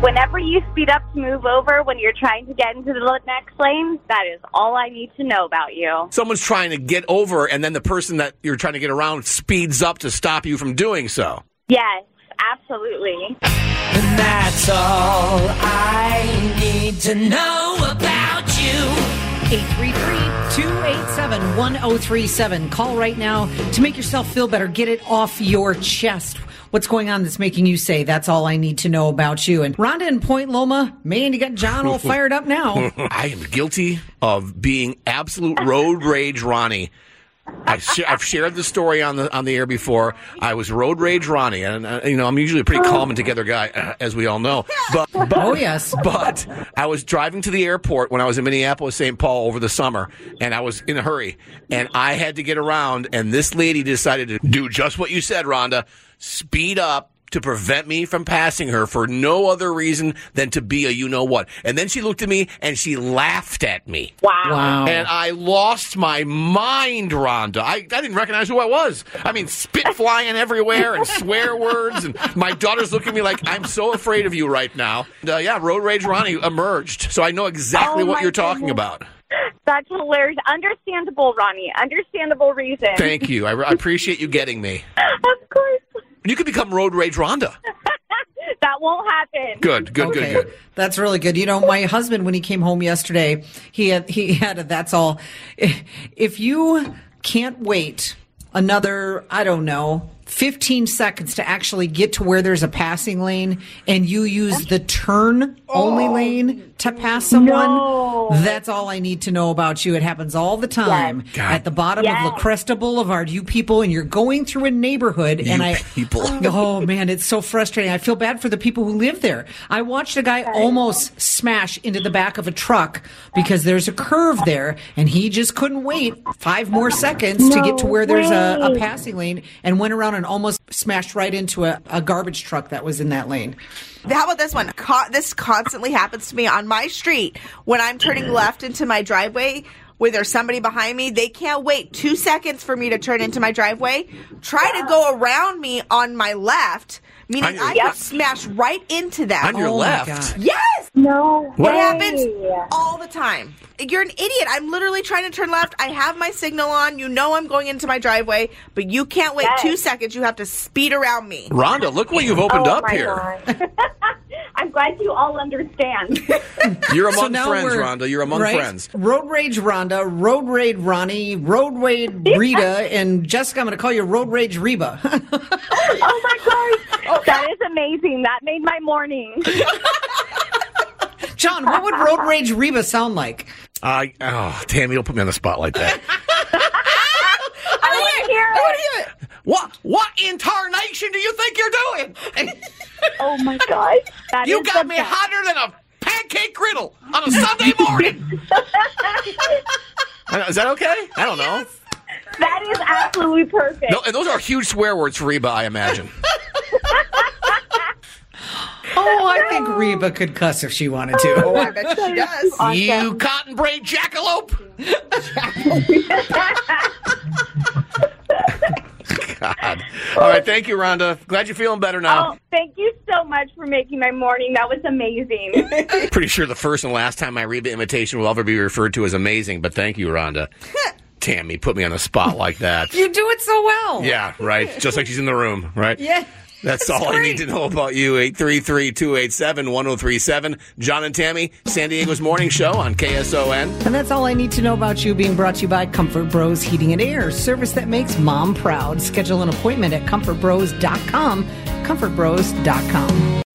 Whenever you speed up to move over when you're trying to get into the next lane, that is all I need to know about you. Someone's trying to get over, and then the person that you're trying to get around speeds up to stop you from doing so. Yes, absolutely. And that's all I need to know about you. 833-287-1037. Call right now to make yourself feel better. Get it off your chest. What's going on that's making you say that's all I need to know about you? And Rhonda in Point Loma, man, you got John all fired up now. I am guilty of being absolute road rage Ronnie. I sh- I've shared the story on the on the air before. I was road rage Ronnie, and uh, you know I'm usually a pretty calm and together guy, uh, as we all know. But, but oh yes, but I was driving to the airport when I was in Minneapolis, St. Paul over the summer, and I was in a hurry, and I had to get around, and this lady decided to do just what you said, Rhonda, speed up to prevent me from passing her for no other reason than to be a you know what. And then she looked at me and she laughed at me. Wow. Wow. And I lost my mind, Rhonda. I, I didn't recognize who I was. I mean, spit flying everywhere and swear words. And my daughter's looking at me like, I'm so afraid of you right now. And, uh, yeah, Road Rage Ronnie emerged. So I know exactly Oh, what you're talking about. That's hilarious. Understandable, Ronnie. Understandable reason. Thank you. I, I appreciate you getting me. Of course. You could become Road Rage Rhonda. That won't happen. Good, good, okay. good, good. That's really good. You know, my husband, when he came home yesterday, he had, he had a, that's all. If you can't wait another, I don't know, 15 seconds to actually get to where there's a passing lane and you use the turn only oh. lane to pass someone, No. Oh, that's all I need to know about you. It happens all the time God. at the bottom Yes. of La Cresta Boulevard. You people, and you're going through a neighborhood, and I, people. oh man, it's so frustrating. I feel bad for the people who live there. I watched a guy almost smash into the back of a truck because there's a curve there, and he just couldn't wait five more seconds to get to No where there's a, a passing lane, and went around and almost smashed right into a, a garbage truck that was in that lane. How about this one? Co- this constantly happens to me on my street when I'm turning left into my driveway. Where there's somebody behind me, they can't wait two seconds for me to turn into my driveway. Try to go around me on my left, meaning On your- I could smash right into them. On your Oh, left. Yes, No. it way. happens all the time. You're an idiot. I'm literally trying to turn left. I have my signal on. You know I'm going into my driveway, but you can't wait Yes. two seconds. You have to speed around me. Rhonda, look what you've opened Oh, up my here. I'm glad you all understand. You're among now friends, we're- Rhonda. You're among right? friends. Road Rage Rhonda, Road Rage Ronnie, Road Rage Rita, and Jessica, I'm going to call you Road Rage Reba. oh my gosh. Oh. That is amazing. That made my morning. John, what would Road Rage Reba sound like? I oh, Tammy, don't put me on the spot like that. I want to hear it. what what in tarnation do you think you're doing? Oh my god! That You is got me best. hotter than a pancake griddle on a Sunday morning. Uh, is that okay? I don't know. That is absolutely perfect. No, and those are huge swear words for Reba, I imagine. Oh, I think Reba could cuss if she wanted to. Oh, I bet she does. You cotton braid jackalope. God. All right, thank you, Rhonda. Glad you're feeling better now. Oh, thank you so much for making my morning. That was amazing. Pretty sure the first and last time my Reba imitation will ever be referred to as amazing, but thank you, Rhonda. Tammy put me on the spot like that. You do it so well. Yeah, right. Just like she's in the room, right? Yeah. That's all I need to know about you. 833-287-1037. John and Tammy, San Diego's morning show on KSON. And that's all I need to know about you being brought to you by Comfort Bros Heating and Air, service that makes mom proud. Schedule an appointment at comfortbros.com, comfortbros.com.